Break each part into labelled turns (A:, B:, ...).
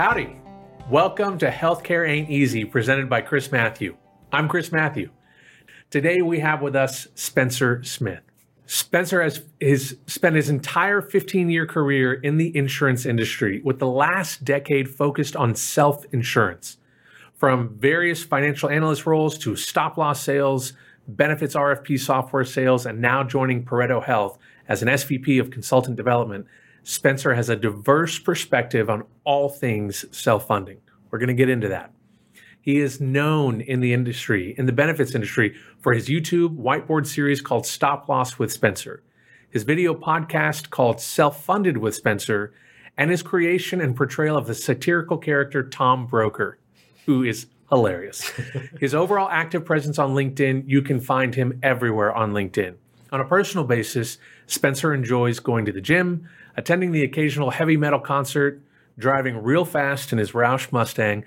A: Howdy. Welcome to Healthcare Ain't Easy, presented by Chris Mathew. I'm Chris Mathew. Today we have with us Spencer Smith. Spencer has spent his entire 15 year career in the insurance industry, with the last decade focused on self insurance. From various financial analyst roles to stop loss sales, benefits RFP software sales, and now joining Pareto Health as an SVP of consultant development, Spencer has a diverse perspective on all things self funding. We're going to get into that. He is known in the industry, in the benefits industry, for his YouTube whiteboard series called Stop Loss with Spencer, his video podcast called Self Funded with Spencer, and his creation and portrayal of the satirical character Tom Broker, who is hilarious. his overall active presence on LinkedIn, you can find him everywhere on LinkedIn. On a personal basis, Spencer enjoys going to the gym, attending the occasional heavy metal concert, driving real fast in his Roush Mustang,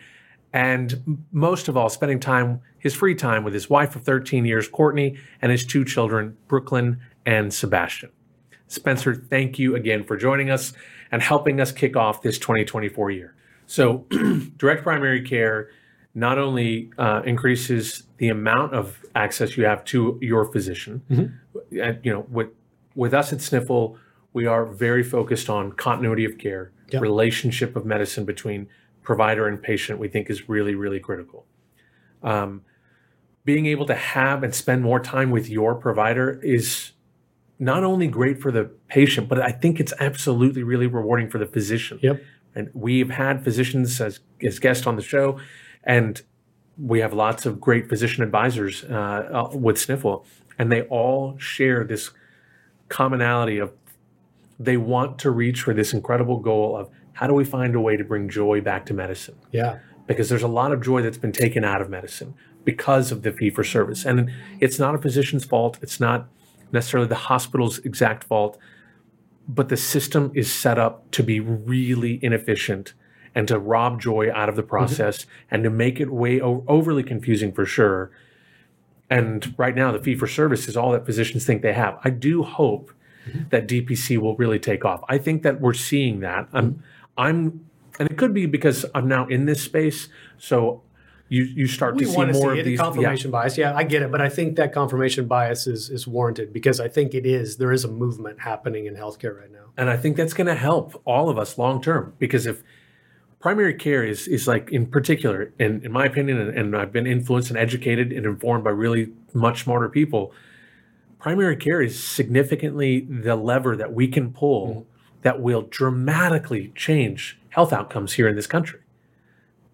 A: and most of all, spending time, his free time, with his wife of 13 years, Courtney, and his two children, Brooklyn and Sebastian. Spencer, thank you again for joining us and helping us kick off this 2024 year. So, direct primary care not only uh, increases the amount of access you have to your physician, mm-hmm. and, you know, with with us at Sniffle, we are very focused on continuity of care, yep. relationship of medicine between provider and patient. We think is really really critical. Um, being able to have and spend more time with your provider is not only great for the patient, but I think it's absolutely really rewarding for the physician.
B: Yep.
A: And we've had physicians as, as guests on the show, and we have lots of great physician advisors uh, uh with Sniffle, and they all share this commonality of they want to reach for this incredible goal of how do we find a way to bring joy back to medicine?
B: Yeah.
A: Because there's a lot of joy that's been taken out of medicine because of the fee for service. And it's not a physician's fault, it's not necessarily the hospital's exact fault, but the system is set up to be really inefficient and to rob joy out of the mm-hmm. process mm-hmm. and to make it way o- overly confusing for sure. And right now, the fee for service is all that physicians think they have. I do hope mm-hmm. that DPC will really take off. I think that we're seeing that. I'm, mm-hmm. I'm, and it could be because I'm now in this space. So you you start we to see more see
B: of
A: it, these
B: confirmation yeah. bias. Yeah, I get it, but I think that confirmation bias is is warranted because I think it is there is a movement happening in healthcare right now,
A: and I think that's going to help all of us long term because if primary care is is like in particular, in, in my opinion, and, and I've been influenced and educated and informed by really much smarter people. Primary care is significantly the lever that we can pull mm-hmm. that will dramatically change health outcomes here in this country.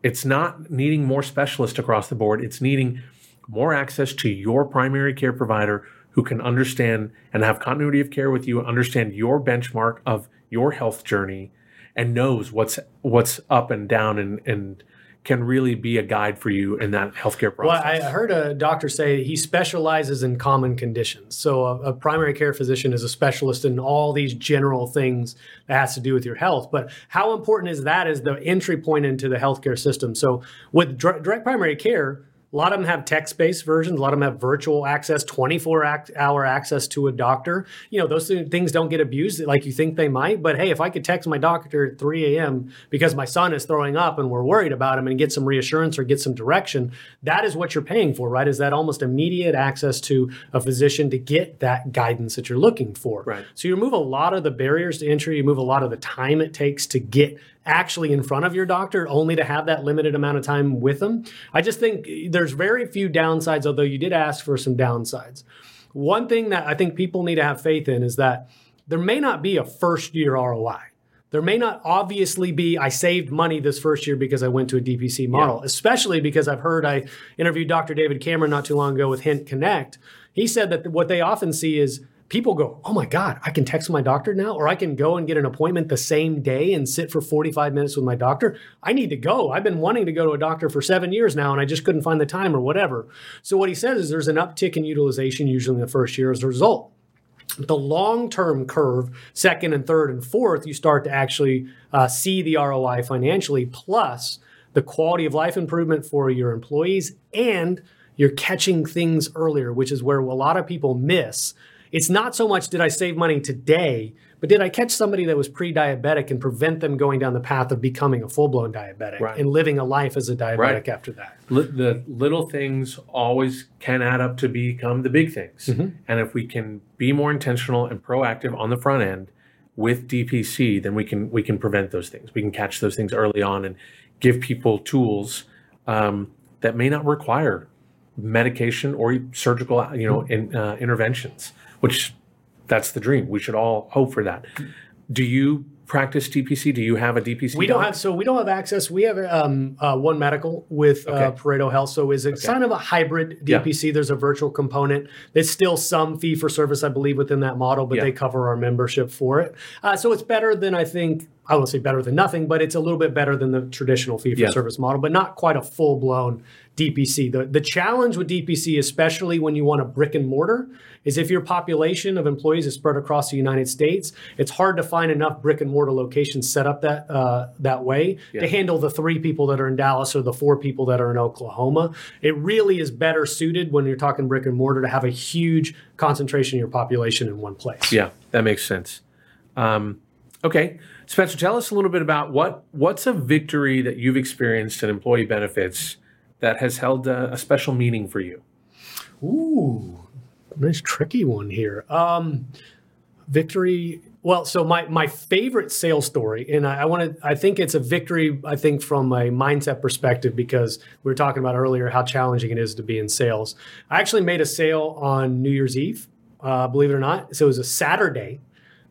A: It's not needing more specialists across the board. It's needing more access to your primary care provider who can understand and have continuity of care with you, understand your benchmark of your health journey, and knows what's what's up and down and and can really be a guide for you in that healthcare process.
B: Well, I heard a doctor say he specializes in common conditions. So a, a, primary care physician is a specialist in all these general things that has to do with your health. But how important is that as the entry point into the healthcare system? So with direct primary care, a lot of them have text-based versions. A lot of them have virtual access, 24-hour access to a doctor. You know, those things don't get abused like you think they might. But hey, if I could text my doctor at 3 a.m. because my son is throwing up and we're worried about him and get some reassurance or get some direction, that is what you're paying for, right? Is that almost immediate access to a physician to get that guidance that you're looking for.
A: Right.
B: So you remove a lot of the barriers to entry. You move a lot of the time it takes to get actually in front of your doctor only to have that limited amount of time with them. I just think there's very few downsides, although you did ask for some downsides. One thing that I think people need to have faith in is that there may not be a first year ROI. There may not obviously be, I saved money this first year because I went to a DPC model, yeah. especially because I've heard I interviewed Dr. David Cameron not too long ago with Hint Connect. He said that what they often see is people go, oh my God, I can text my doctor now, or I can go and get an appointment the same day and sit for 45 minutes with my doctor. I need to go. I've been wanting to go to a doctor for seven years now, and I just couldn't find the time or whatever. So, what he says is there's an uptick in utilization usually in the first year as a result. The long term curve, second and third and fourth, you start to actually uh, see the ROI financially, plus the quality of life improvement for your employees, and you're catching things earlier, which is where a lot of people miss it's not so much did I save money today, but did I catch somebody that was pre-diabetic and prevent them going down the path of becoming a full-blown diabetic
A: Right.
B: and living a life as a diabetic
A: Right.
B: after that?
A: Li- the little things always can add up to become the big things.
B: Mhm.
A: And if we can be more intentional and proactive on the front end with DPC, then we can we can prevent those things. We can catch those things early on and give people tools um, that may not require medication or surgical, you know, in, uh, interventions. Which that's the dream. We should all hope for that. Do you practice DPC? Do you have a DPC?
B: We don't
A: doc?
B: have so we don't have access. We have um, uh, one medical with uh, Pareto Health, so is it kind of a hybrid
A: Yeah.
B: DPC? There's a virtual component. There's still some fee for service, I believe, within that model, but
A: Yeah.
B: they cover our membership for it. Uh, so it's better than I think. I won't say better than nothing, but it's a little bit better than the traditional fee for
A: Yeah.
B: service model, but not quite a full blown DPC. The the challenge with DPC, especially when you want a brick and mortar, is if your population of employees is spread across the United States, it's hard to find enough brick and mortar locations set up that uh, that way
A: Yeah.
B: to handle the three people that are in Dallas or the four people that are in Oklahoma. It really is better suited when you're talking brick and mortar to have a huge concentration of your population in one place.
A: Yeah, that makes sense. Um, okay, Spencer, tell us a little bit about what what's a victory that you've experienced in employee benefits that has held a, a special meaning for you.
B: Ooh, nice tricky one here. Um, victory. Well, so my my favorite sales story, and I, I want to. I think it's a victory. I think from a mindset perspective because we were talking about earlier how challenging it is to be in sales. I actually made a sale on New Year's Eve. Uh, believe it or not, so it was a Saturday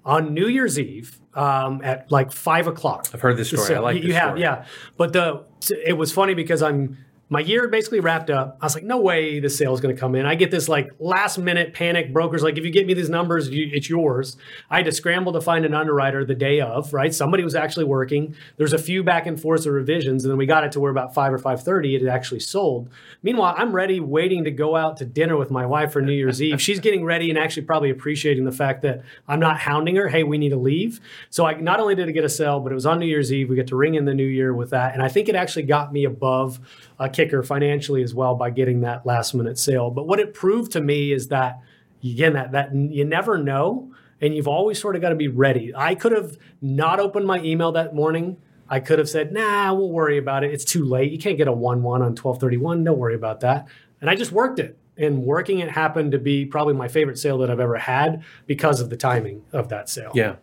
B: on New Year's Eve um, at like five o'clock.
A: I've heard this story. I like
B: you,
A: this
B: you have,
A: story.
B: yeah. But the it was funny because I'm my year basically wrapped up. I was like, no way the sale is going to come in. I get this like last minute panic. Brokers like, if you get me these numbers, you, it's yours. I had to scramble to find an underwriter the day of. Right, somebody was actually working. There's a few back and forths of revisions, and then we got it to where about five or five thirty it had actually sold. Meanwhile, I'm ready, waiting to go out to dinner with my wife for New Year's Eve. She's getting ready and actually probably appreciating the fact that I'm not hounding her. Hey, we need to leave. So I not only did I get a sale, but it was on New Year's Eve. We get to ring in the new year with that, and I think it actually got me above a kicker financially as well by getting that last minute sale. But what it proved to me is that again that that you never know, and you've always sort of got to be ready. I could have not opened my email that morning. I could have said, "Nah, we'll worry about it. It's too late. You can't get a one-one on twelve thirty-one. Don't worry about that." And I just worked it, and working it happened to be probably my favorite sale that I've ever had because of the timing of that sale.
A: Yeah.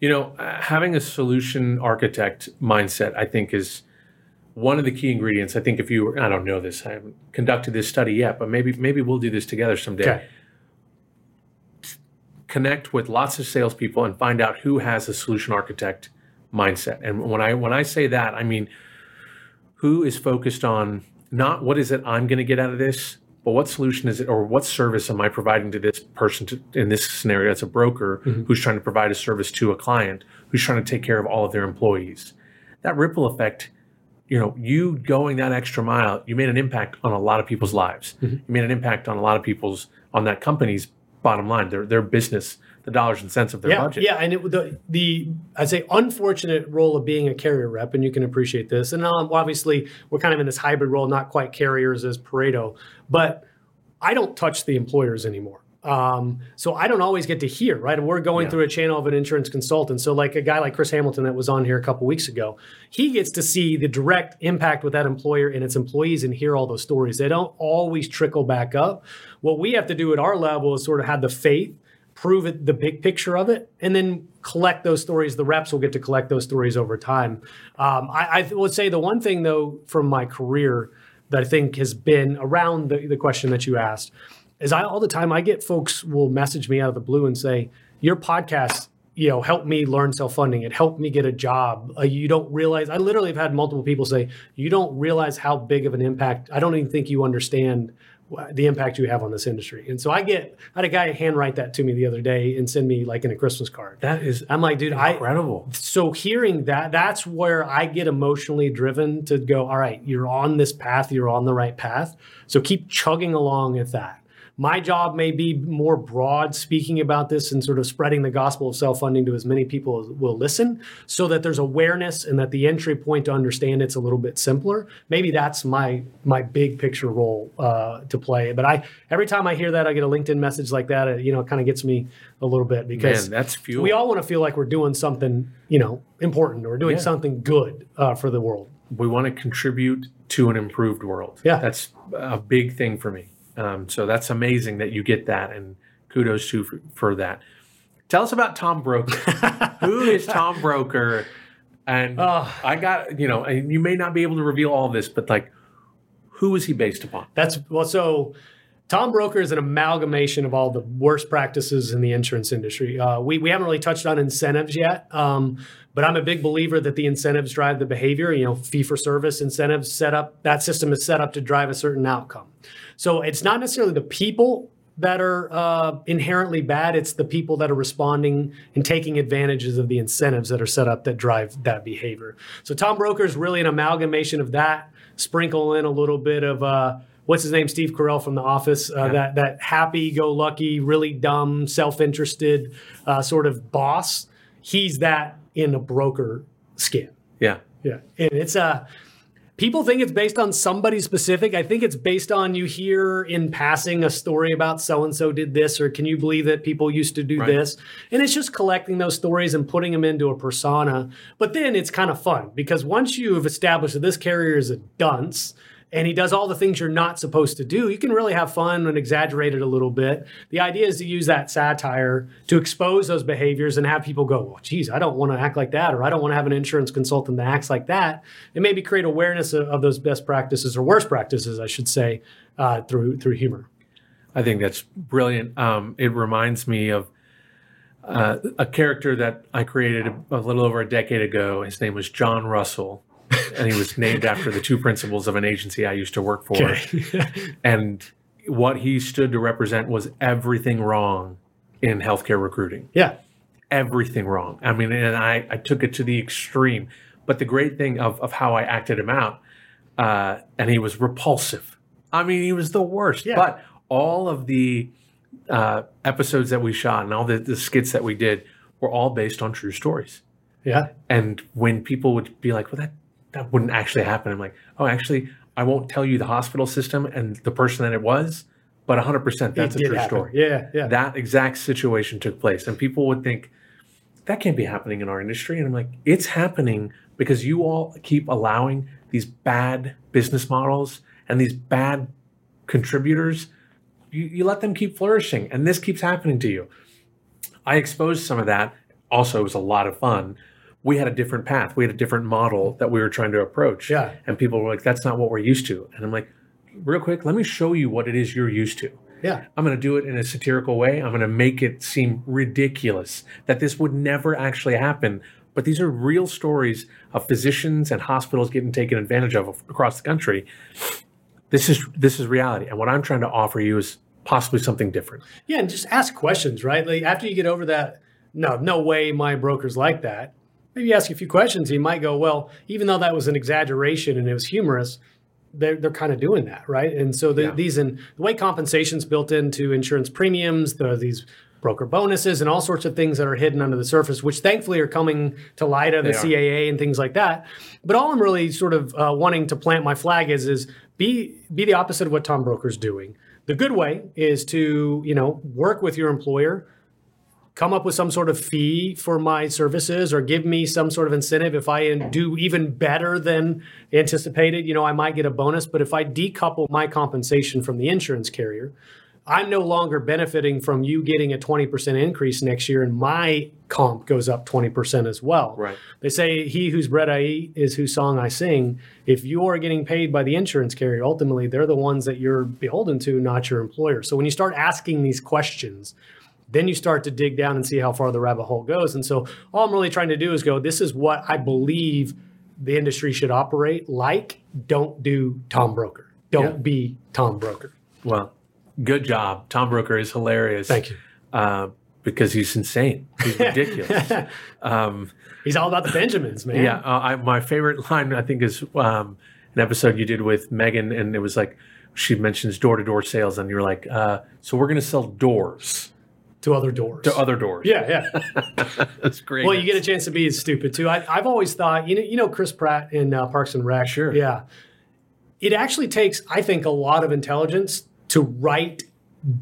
A: You know, uh, having a solution architect mindset, I think, is one of the key ingredients. I think if you, I don't know this, I haven't conducted this study yet, but maybe maybe we'll do this together someday.
B: Okay.
A: Connect with lots of salespeople and find out who has a solution architect mindset. And when I when I say that, I mean who is focused on not what is it I'm going to get out of this, but what solution is it or what service am I providing to this person to, in this scenario? It's a broker mm-hmm. who's trying to provide a service to a client who's trying to take care of all of their employees. That ripple effect, you know, you going that extra mile, you made an impact on a lot of people's lives. You made an impact on a lot of people's on that company's bottom line, their their business, the dollars and cents of their
B: yeah,
A: budget.
B: Yeah, and it, the the I'd say unfortunate role of being a carrier rep, and you can appreciate this. And um, obviously, we're kind of in this hybrid role, not quite carriers as Pareto, but I don't touch the employers anymore. Um, so I don't always get to hear, right? We're going
A: Yeah.
B: through a channel of an insurance consultant. So like a guy like Chris Hamilton that was on here a couple weeks ago, he gets to see the direct impact with that employer and its employees and hear all those stories. They don't always trickle back up. What we have to do at our level is sort of have the faith prove it the big picture of it and then collect those stories the reps will get to collect those stories over time um, I, I would say the one thing though from my career that i think has been around the, the question that you asked is i all the time i get folks will message me out of the blue and say your podcast you know helped me learn self-funding. It helped me get a job. Uh, you don't realize i literally have had multiple people say you don't realize how big of an impact i don't even think you understand the impact you have on this industry. And so i get i had a guy handwrite that to me the other day and send me like in a christmas card.
A: That is
B: i'm like dude i
A: incredible.
B: so hearing that that's where i get emotionally driven to go all right you're on this path. You're on the right path. So keep chugging along at that my job may be more broad speaking about this and sort of spreading the gospel of self-funding to as many people as will listen so that there's awareness and that the entry point to understand it's a little bit simpler maybe that's my my big picture role uh, to play but i every time i hear that i get a linkedin message like that it, you know it kind of gets me a little bit because
A: Man, that's fuel.
B: we all want to feel like we're doing something you know important or doing
A: Yeah.
B: something good uh, for the world
A: we want to contribute to an improved world.
B: Yeah.
A: That's a big thing for me. Um, so that's amazing that you get that, and kudos to for, for that. Tell us about Tom Broker. Who is Tom Broker? And
B: Oh.
A: I got you know, and you may not be able to reveal all this, but like, who is he based upon?
B: That's well, so Tom Broker is an amalgamation of all the worst practices in the insurance industry. Uh, we, we haven't really touched on incentives yet, um, but I'm a big believer that the incentives drive the behavior. You know, fee for service incentives set up, that system is set up to drive a certain outcome. So it's not necessarily the people that are uh, inherently bad, it's the people that are responding and taking advantages of the incentives that are set up that drive that behavior. So Tom Broker is really an amalgamation of that, sprinkle in a little bit of. Uh, what's his name? Steve Carell from The Office. Uh, That that happy-go-lucky, really dumb, self-interested uh, sort of boss. He's that in a broker skin.
A: Yeah,
B: Yeah, and it's Uh, people think it's based on somebody specific. I think it's based on you hear in passing a story about so and so did this, or can you believe that people used to do
A: Right.
B: this? And it's just collecting those stories and putting them into a persona. But then it's kind of fun because once you've established that this carrier is a dunce and he does all the things you're not supposed to do, you can really have fun and exaggerate it a little bit. The idea is to use that satire to expose those behaviors and have people go, well, geez, I don't want to act like that, or I don't want to have an insurance consultant that acts like that. And maybe create awareness of, of those best practices or worst practices, I should say, uh, through through humor.
A: I think that's brilliant. Um, it reminds me of uh, a character that I created a, a little over a decade ago. His name was John Russell, and he was named after the two principals of an agency I used to work for. And what he stood to represent was everything wrong in healthcare recruiting.
B: yeah.
A: Everything wrong. I mean, and I, I took it to the extreme. But the great thing of, of how I acted him out, uh, and he was repulsive. I mean, he was the worst.
B: Yeah.
A: But all of the uh, episodes that we shot and all the, the skits that we did were all based on true stories.
B: Yeah.
A: And when people would be like, well, that, that wouldn't actually happen, I'm like, oh, actually, I won't tell you the hospital system and the person that it was, but 100% that's
B: It
A: a true
B: happen.
A: story.
B: Yeah. Yeah.
A: That exact situation took place. And people would think, that can't be happening in our industry. And I'm like, it's happening because you all keep allowing these bad business models and these bad contributors, you, you let them keep flourishing. And this keeps happening to you. I exposed some of that. Also, it was a lot of fun. We had a different path. We had a different model that we were trying to approach.
B: Yeah.
A: And people were like, that's not what we're used to. And I'm like, real quick, let me show you what it is you're used to.
B: yeah.
A: I'm going to do it in a satirical way. I'm going to make it seem ridiculous that this would never actually happen. But these are real stories of physicians and hospitals getting taken advantage of across the country. This is this is reality, and what I'm trying to offer you is possibly something different.
B: Yeah, and just ask questions, right? Like after you get over that, no, no way my broker's like that. Maybe ask a few questions, you might go, well, even though that was an exaggeration and it was humorous, they're, they're kind of doing that, right? And so the,
A: Yeah.
B: these and the way compensation's built into insurance premiums, the, these broker bonuses and all sorts of things that are hidden under the surface, which thankfully are coming to light of the CAA and things like that. But all I'm really sort of uh, wanting to plant my flag is is be be the opposite of what Tom Broker's doing. The good way is to you know work with your employer, come up with some sort of fee for my services, or give me some sort of incentive if I do even better than anticipated. You know, I might get a bonus, but if I decouple my compensation from the insurance carrier. I'm no longer benefiting from you getting a 20% increase next year, and my comp goes up 20% as well.
A: Right.
B: They say, He whose bread I eat is whose song I sing. If you are getting paid by the insurance carrier, ultimately they're the ones that you're beholden to, not your employer. So when you start asking these questions, then you start to dig down and see how far the rabbit hole goes. And so all I'm really trying to do is go, This is what I believe the industry should operate like. Don't do Tom Broker. Don't
A: Yeah.
B: be Tom Broker.
A: Well, good job. Tom Broker is hilarious.
B: Thank you.
A: Uh, because he's insane. He's ridiculous. um,
B: He's all about the Benjamins, man.
A: Yeah, uh, I, my favorite line I think is um, an episode you did with Megan, and it was like, she mentions door to door sales, and you're like, uh, so we're going to sell doors
B: to other doors.
A: to other doors.
B: yeah, yeah.
A: that's great.
B: Well, you get a chance to be as stupid too. I, I've always thought, you know, you know Chris Pratt in uh, Parks and Rec.
A: Sure.
B: Yeah. It actually takes, I think, a lot of intelligence to write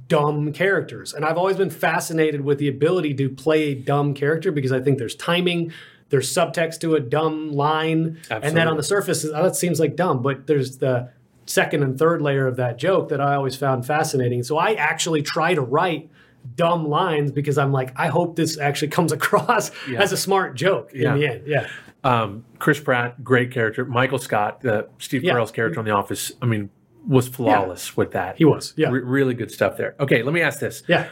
B: dumb characters, and I've always been fascinated with the ability to play a dumb character because I think there's timing. There's subtext to a dumb line, and then on the surface, oh, that seems like dumb, but there's the second and third layer of that joke that I always found fascinating. So I actually try to write dumb lines because I'm like, I hope this actually comes across
A: Yeah.
B: as a smart joke
A: Yeah.
B: in the end. Yeah.
A: um, Chris Pratt, great character. Michael Scott, the Steve
B: Yeah.
A: Carell's character on The Office. I mean, was flawless with that.
B: He was. Yeah.
A: Re- really good stuff there. Okay, let me ask this:
B: Yeah.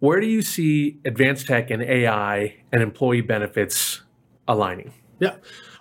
A: Where do you see advanced tech and AI and employee benefits aligning?
B: Yeah.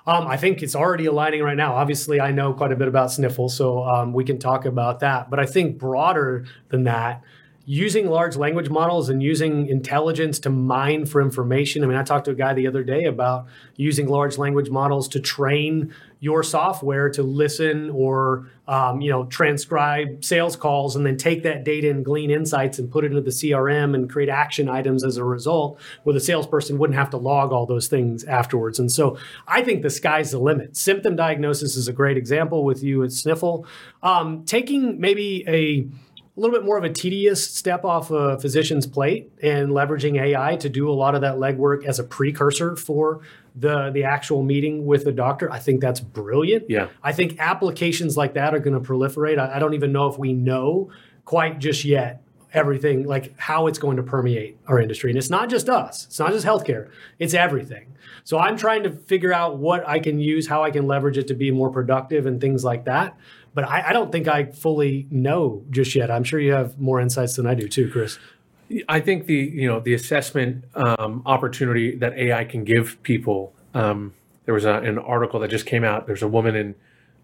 B: Um, I think it's already aligning right now. Obviously, I know quite a bit about Sniffle, so um, we can talk about that. But I think broader than that, using large language models and using intelligence to mine for information. I mean, I talked to a guy the other day about using large language models to train your software to listen or um, you know transcribe sales calls and then take that data and glean insights and put it into the crm and create action items as a result where the salesperson wouldn't have to log all those things afterwards. And so i think the sky's the limit. Symptom diagnosis is a great example with you at sniffle. Um, taking maybe a a little bit more of a tedious step off a physician's plate and leveraging AI to do a lot of that legwork as a precursor for the the actual meeting with the doctor. I think that's brilliant.
A: Yeah.
B: I think applications like that are going to proliferate. I, I don't even know if we know quite just yet everything like how it's going to permeate our industry. And it's not just us. It's not just healthcare. It's everything. So I'm trying to figure out what I can use, how I can leverage it to be more productive and things like that. But I, I don't think I fully know just yet. I'm sure you have more insights than I do too, Chris.
A: I think the you know the assessment um, opportunity that AI can give people. Um, there was a, an article that just came out. There's a woman in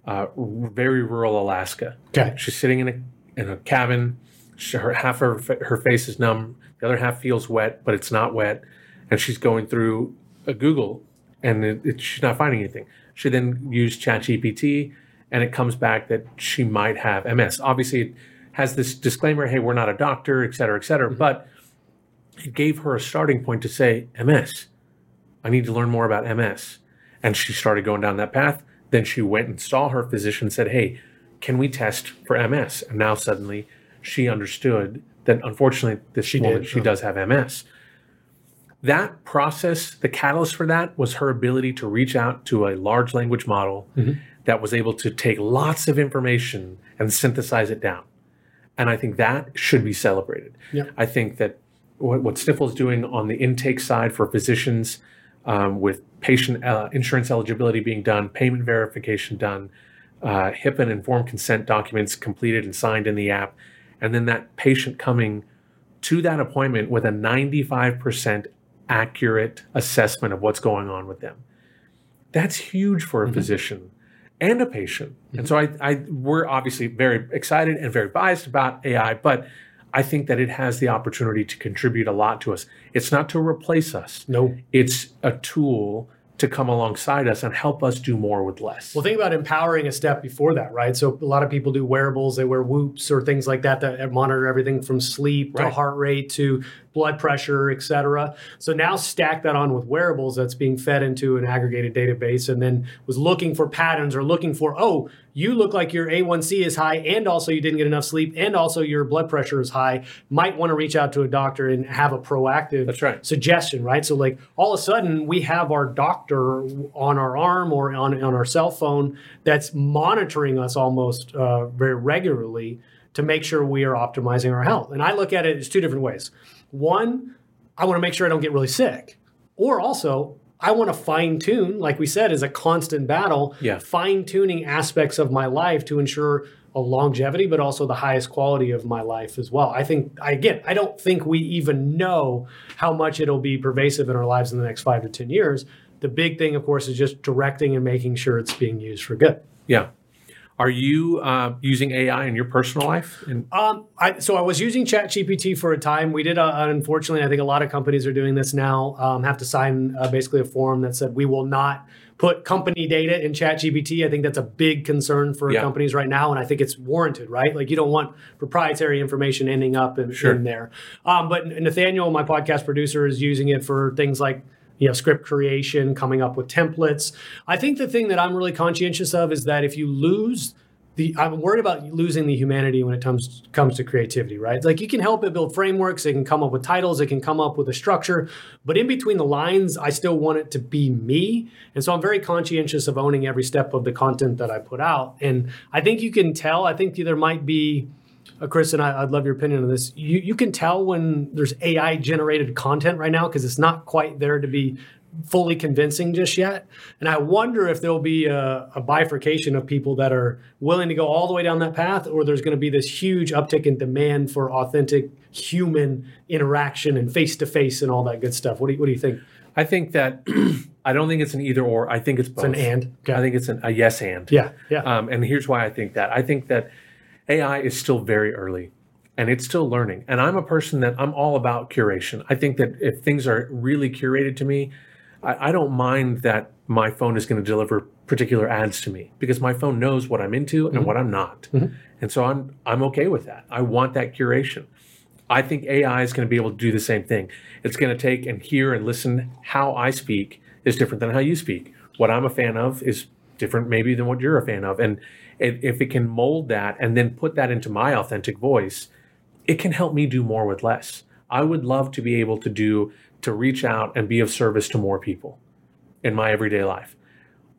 A: uh, very rural Alaska.
B: Okay.
A: She's sitting in a in a cabin. She, her half her her face is numb. The other half feels wet, but it's not wet. And she's going through a Google, and it, it, she's not finding anything. She then used ChatGPT, and it comes back that she might have MS. Obviously, it has this disclaimer: "Hey, we're not a doctor, et cetera, et cetera." But it gave her a starting point to say, "MS. I need to learn more about MS." And she started going down that path. Then she went and saw her physician, said, "Hey, can we test for MS?" And now suddenly she understood that unfortunately this
B: She
A: woman
B: did,
A: she
B: oh.
A: does have MS. That process, the catalyst for that was her ability to reach out to a large language model
B: Mm-hmm.
A: That was able to take lots of information and synthesize it down. And I think that should be celebrated.
B: Yep.
A: I think that what, what Sniffle's doing on the intake side for physicians, um, with patient uh, insurance eligibility being done, payment verification done, uh, HIPAA and informed consent documents completed and signed in the app, and then that patient coming to that appointment with a 95% accurate assessment of what's going on with them. That's huge for a physician and a patient. And so I, I we're obviously very excited and very biased about AI, but I think that it has the opportunity to contribute a lot to us. It's not to replace us.
B: No.
A: It's a tool to come alongside us and help us do more with less.
B: Well, think about empowering a step before that, right? So a lot of people do wearables, they wear whoops or things like that that monitor everything from sleep to heart rate to blood pressure, et cetera. So now stack that on with wearables that's being fed into an aggregated database and then was looking for patterns or looking for, oh, you look like your A1C is high and also you didn't get enough sleep and also your blood pressure is high. Might want to reach out to a doctor and have a proactive
A: right.
B: suggestion, right? So like all of a sudden we have our doctor on our arm or on, on our cell phone that's monitoring us almost uh, very regularly to make sure we are optimizing our health. And I look at it as two different ways. One, I want to make sure I don't get really sick. Or also, I want to fine tune, like we said, is a constant battle,
A: Yeah.
B: fine tuning aspects of my life to ensure a longevity, but also the highest quality of my life as well. I think, again, I don't think we even know how much it'll be pervasive in our lives in the next five to 10 years. The big thing, of course, is just directing and making sure it's being used for good.
A: yeah. Are you uh, using AI in your personal life? And
B: Um, I, so I was using ChatGPT for a time. We did, uh, unfortunately, I think a lot of companies are doing this now. Um, have to sign uh, basically a form that said we will not put company data in ChatGPT. I think that's a big concern for
A: Yeah.
B: companies right now, and I think it's warranted, right? Like you don't want proprietary information ending up in,
A: Sure.
B: in there. Um, but Nathaniel, my podcast producer, is using it for things like you know script creation, coming up with templates. I think the thing that I'm really conscientious of is that if you lose the I'm worried about losing the humanity when it comes comes to creativity, right? Like you can help it build frameworks, it can come up with titles, it can come up with a structure, but in between the lines, I still want it to be me. And so I'm very conscientious of owning every step of the content that I put out. And I think you can tell, I think there might be uh, Chris and I, I'd love your opinion on this. You you can tell when there's AI generated content right now because it's not quite there to be fully convincing just yet. And I wonder if there'll be a, a bifurcation of people that are willing to go all the way down that path, or there's going to be this huge uptick in demand for authentic human interaction and face to face and all that good stuff. What do you, what do you think?
A: I think that I don't think it's an either or. I think it's both.
B: It's an and.
A: I think it's an, a yes and.
B: Yeah, yeah.
A: Um, and here's why I think that. I think that AI is still very early and it's still learning. And I'm a person that I'm all about curation. I think that if things are really curated to me, I, I don't mind that my phone is going to deliver particular ads to me because my phone knows what I'm into and mm-hmm. what I'm not. Mm-hmm. And so I'm I'm okay with that. I want that curation. I think AI is going to be able to do the same thing. It's going to take and hear and listen how I speak is different than how you speak. What I'm a fan of is different maybe than what you're a fan of. And it, if it can mold that and then put that into my authentic voice, it can help me do more with less. I would love to be able to do to reach out and be of service to more people in my everyday life.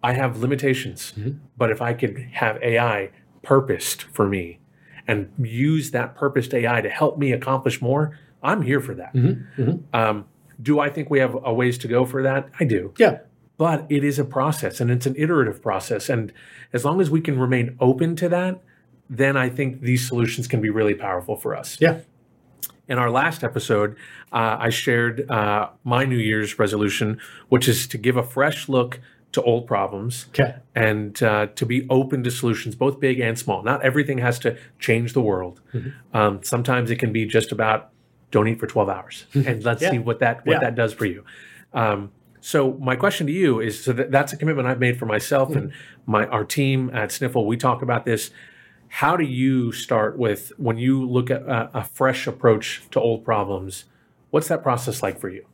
A: I have limitations, mm-hmm. but if I could have AI purposed for me and use that purposed AI to help me accomplish more, I'm here for that. Mm-hmm. Mm-hmm. Um, do I think we have a ways to go for that? I do.
B: yeah.
A: But it is a process and it's an iterative process. And as long as we can remain open to that, then I think these solutions can be really powerful for us.
B: Yeah.
A: In our last episode, uh, I shared uh, my New Year's resolution, which is to give a fresh look to old problems
B: Okay.
A: and uh, to be open to solutions, both big and small. Not everything has to change the world. Um, sometimes it can be just about don't eat for 12 hours and let's
B: Yeah.
A: see what that what
B: Yeah.
A: that does for you. Um, so my question to you is: so that, that's a commitment I've made for myself and my our team at Sniffle. We talk about this. How do you start with when you look at a, a fresh approach to old problems? What's that process like for you?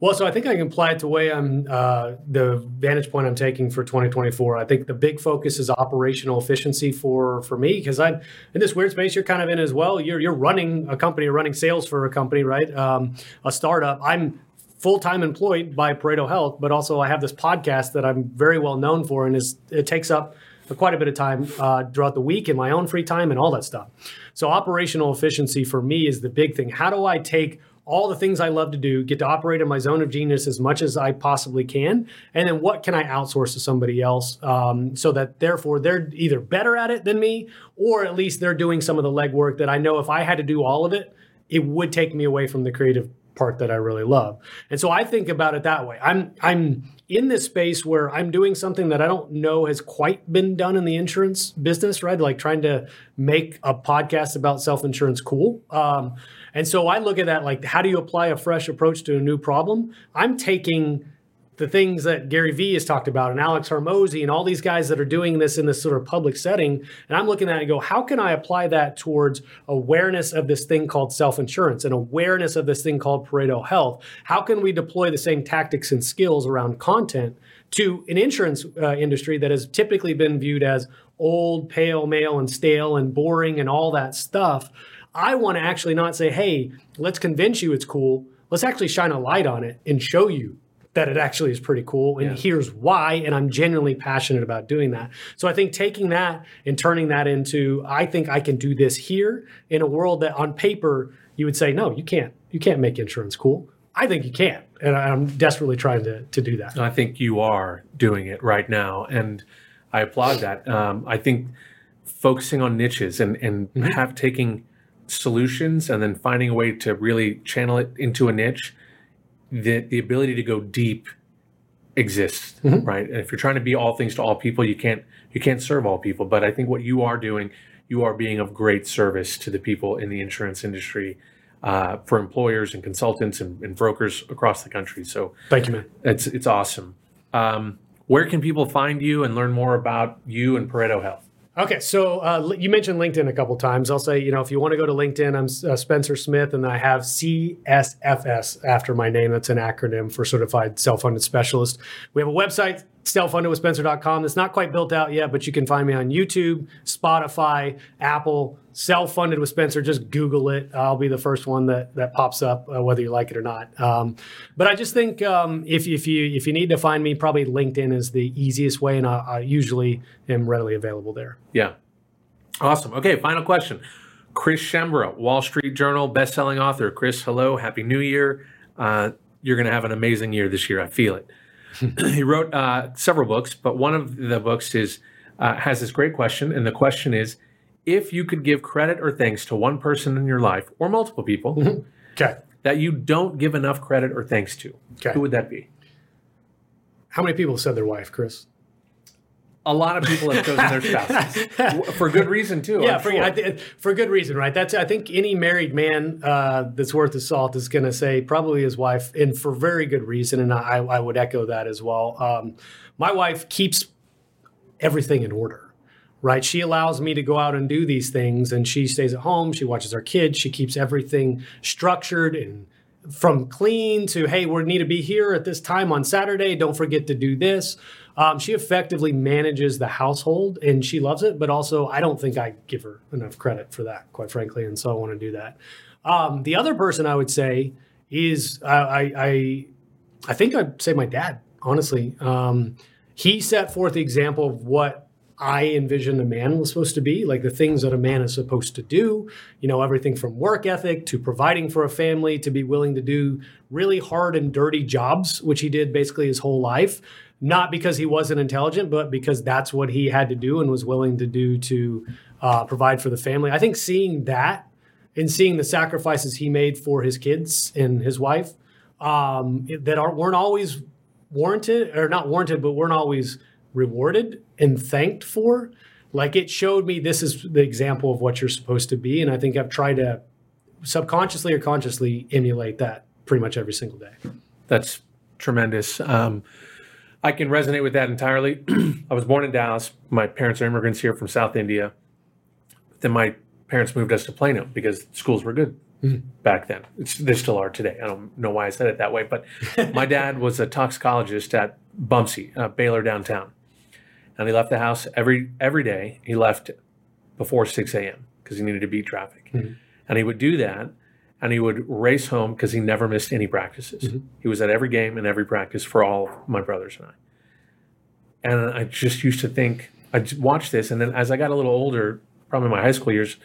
B: Well, so I think I can apply it to the way I'm uh, the vantage point I'm taking for 2024. I think the big focus is operational efficiency for for me because I'm in this weird space you're kind of in as well. You're you're running a company, running sales for a company, right? Um, a startup. I'm full time employed by Pareto Health, but also I have this podcast that I'm very well known for, and is it takes up quite a bit of time uh, throughout the week in my own free time and all that stuff. So operational efficiency for me is the big thing. How do I take all the things I love to do, get to operate in my zone of genius as much as I possibly can, and then what can I outsource to somebody else um, so that therefore they're either better at it than me, or at least they're doing some of the legwork that I know if I had to do all of it, it would take me away from the creative part that I really love. And so I think about it that way. I'm I'm in this space where I'm doing something that I don't know has quite been done in the insurance business, right? Like trying to make a podcast about self-insurance cool. Um, and so I look at that like how do you apply a fresh approach to a new problem? I'm taking the things that Gary Vee has talked about and Alex Hormozi and all these guys that are doing this in this sort of public setting. And I'm looking at it and go, how can I apply that towards awareness of this thing called self insurance and awareness of this thing called Pareto Health? How can we deploy the same tactics and skills around content to an insurance uh, industry that has typically been viewed as old, pale, male, and stale and boring and all that stuff? I want to actually not say, hey, let's convince you it's cool. Let's actually shine a light on it and show you that it actually is pretty cool and
A: Yeah.
B: here's why and i'm genuinely passionate about doing that so i think taking that and turning that into i think i can do this here in a world that on paper you would say no you can't you can't make insurance cool i think you can and i'm desperately trying to, to do that
A: I think you are doing it right now, and I applaud that. Um, I think focusing on niches and and have taking solutions and then finding a way to really channel it into a niche, the the ability to go deep exists, right? And if you're trying to be all things to all people, you can't you can't serve all people. But I think what you are doing, you are being of great service to the people in the insurance industry. Uh, for employers and consultants and, and brokers across the country. So
B: thank you man
A: it's it's awesome. Um, Where can people find you and learn more about you and Pareto Health?
B: Okay, so uh, you mentioned LinkedIn a couple times. I'll say, you know, if you want to go to LinkedIn, I'm uh, Spencer Smith, and I have CSFS after my name. That's an acronym for Certified Self Funded Specialist. We have a website, selffundedwithspencer.com. That's not quite built out yet, but you can find me on YouTube, Spotify, Apple, Self Funded with Spencer. Just Google it. I'll be the first one that that pops up, uh, whether you like it or not. Um, but I just think um, if, if you if you need to find me, probably LinkedIn is the easiest way, and I, I usually am readily available there.
A: Yeah. Awesome. Okay, final question. Chris Schembra, Wall Street Journal best-selling author. Chris, hello, happy New Year. Uh, you're going to have an amazing year this year. I feel it. he wrote uh, several books, but one of the books is uh, has this great question, and the question is: If you could give credit or thanks to one person in your life, or multiple people,
B: Okay.
A: that you don't give enough credit or thanks to,
B: Okay.
A: who would that be?
B: How many people said their wife, Chris?
A: A lot of people have chosen their spouses for good reason too.
B: yeah, for,
A: sure.
B: Th- for good reason, right? That's I think any married man uh, that's worth his salt is going to say probably his wife, and for very good reason. And I, I would echo that as well. Um, my wife keeps everything in order, right? She allows me to go out and do these things, and she stays at home. She watches our kids. She keeps everything structured and from clean to hey, we need to be here at this time on Saturday. Don't forget to do this. Um, she effectively manages the household, and she loves it. But also, I don't think I give her enough credit for that, quite frankly. And so I want to do that. Um, the other person I would say is uh, I, I I think I'd say my dad, honestly. Um, he set forth the example of what I envisioned a man was supposed to be, like the things that a man is supposed to do. You know, everything from work ethic to providing for a family to be willing to do really hard and dirty jobs, which he did basically his whole life. Not because he wasn't intelligent, but because that's what he had to do and was willing to do to uh, provide for the family. I think seeing that and seeing the sacrifices he made for his kids and his wife um, that aren't weren't always warranted or not warranted, but weren't always rewarded and thanked for. Like it showed me this is the example of what you're supposed to be, and I think I've tried to subconsciously or consciously emulate that pretty much every single day.
A: That's tremendous. Um, I can resonate with that entirely. I was born in Dallas. My parents are immigrants here from South India. Then my parents moved us to Plano because schools were good back then. It's, they still are today. I don't know why I said it that way, but my dad was a toxicologist at Bumsey, uh, Baylor downtown, and he left the house every every day. He left before 6 a.m. because he needed to beat traffic, mm-hmm. and he would do that. And he would race home because he never missed any practices. Mm-hmm. He was at every game and every practice for all of my brothers and I. And I just used to think, I would watch this, and then as I got a little older, probably my high school years,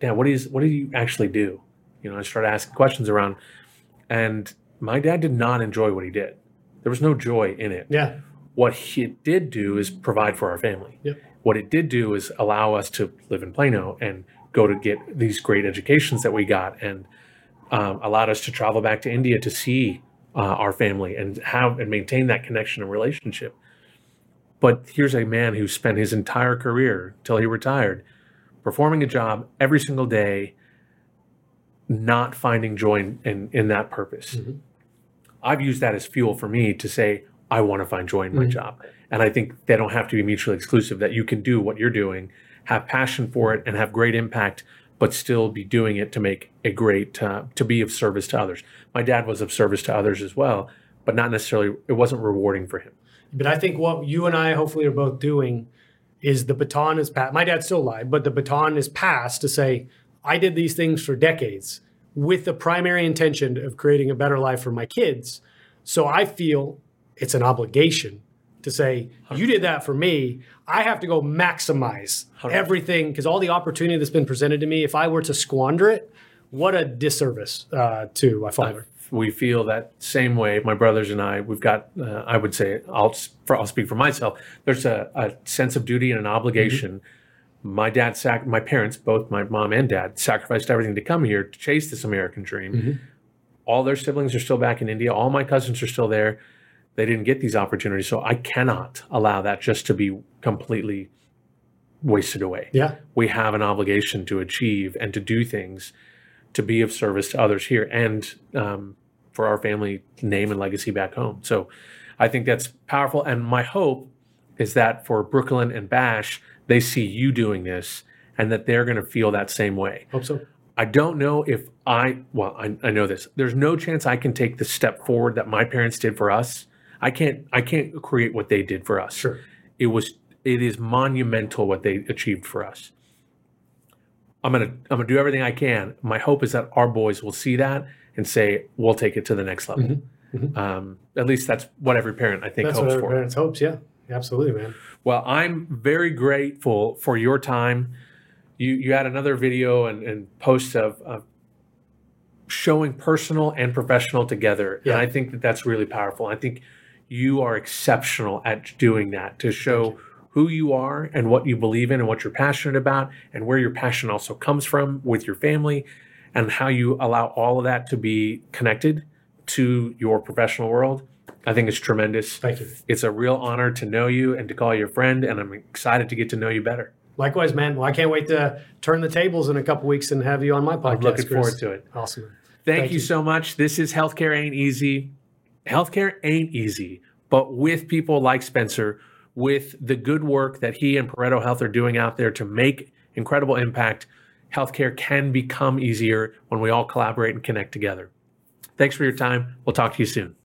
A: Dad, what is what do you actually do? You know, I started asking questions around, and my dad did not enjoy what he did. There was no joy in it.
B: Yeah,
A: What he did do is provide for our family.
B: Yep.
A: What it did do is allow us to live in Plano and go to get these great educations that we got, and um, allowed us to travel back to India to see uh, our family and have and maintain that connection and relationship. But here's a man who spent his entire career till he retired performing a job every single day, not finding joy in, in, in that purpose. I've used that as fuel for me to say, I want to find joy in my job. And I think they don't have to be mutually exclusive, that you can do what you're doing, have passion for it, and have great impact, but still be doing it to make a great, uh, to be of service to others. My dad was of service to others as well, but not necessarily, it wasn't rewarding for him.
B: But I think what you and I hopefully are both doing is the baton is passed. My dad's still alive, but the baton is passed to say, I did these things for decades with the primary intention of creating a better life for my kids. So I feel it's an obligation to say, you did that for me. I have to go maximize everything because all the opportunity that's been presented to me, if I were to squander it, what a disservice uh, to my father.
A: we feel that same way. My brothers and I, we've got, uh, I would say, I'll, for, I'll speak for myself. There's a, a sense of duty and an obligation. My dad, sac- my parents, both my mom and dad, sacrificed everything to come here to chase this American dream. All their siblings are still back in India. All my cousins are still there. They didn't get these opportunities, so I cannot allow that just to be completely wasted away
B: Yeah.
A: we have an obligation to achieve and to do things to be of service to others here and um, for our family name and legacy back home. So I think that's powerful. And my hope is that for Brooklyn and Bash, they see you doing this and that they're going to feel that same way.
B: Hope so.
A: I don't know if I, well, I, I know this. There's no chance I can take the step forward that my parents did for us. I can't, I can't create what they did for us.
B: Sure.
A: It was, it is monumental what they achieved for us. I'm gonna, I'm gonna do everything I can. My hope is that our boys will see that and say, we'll take it to the next level. Um, at least that's what every parent I think
B: That's what
A: hopes
B: our
A: for.
B: parents hopes. Yeah, absolutely, man.
A: Well, I'm very grateful for your time. You you had another video and, and post of, of showing personal and professional together,
B: Yeah.
A: and I think that that's really powerful. I think you are exceptional at doing that to show who you are and what you believe in and what you're passionate about and where your passion also comes from with your family and how you allow all of that to be connected to your professional world. I think it's tremendous.
B: Thank you.
A: It's a real honor to know you and to call you a friend, and I'm excited to get to know you better.
B: Likewise, man. Well, I can't wait to turn the tables in a couple weeks and have you on my podcast.
A: I'm looking
B: Chris.
A: forward to it.
B: Awesome.
A: Thank,
B: Thank
A: you,
B: you.
A: so much. This is Healthcare Ain't Easy. Healthcare ain't easy, but with people like Spencer, with the good work that he and Pareto Health are doing out there to make incredible impact, healthcare can become easier when we all collaborate and connect together. Thanks for your time. We'll talk to you soon.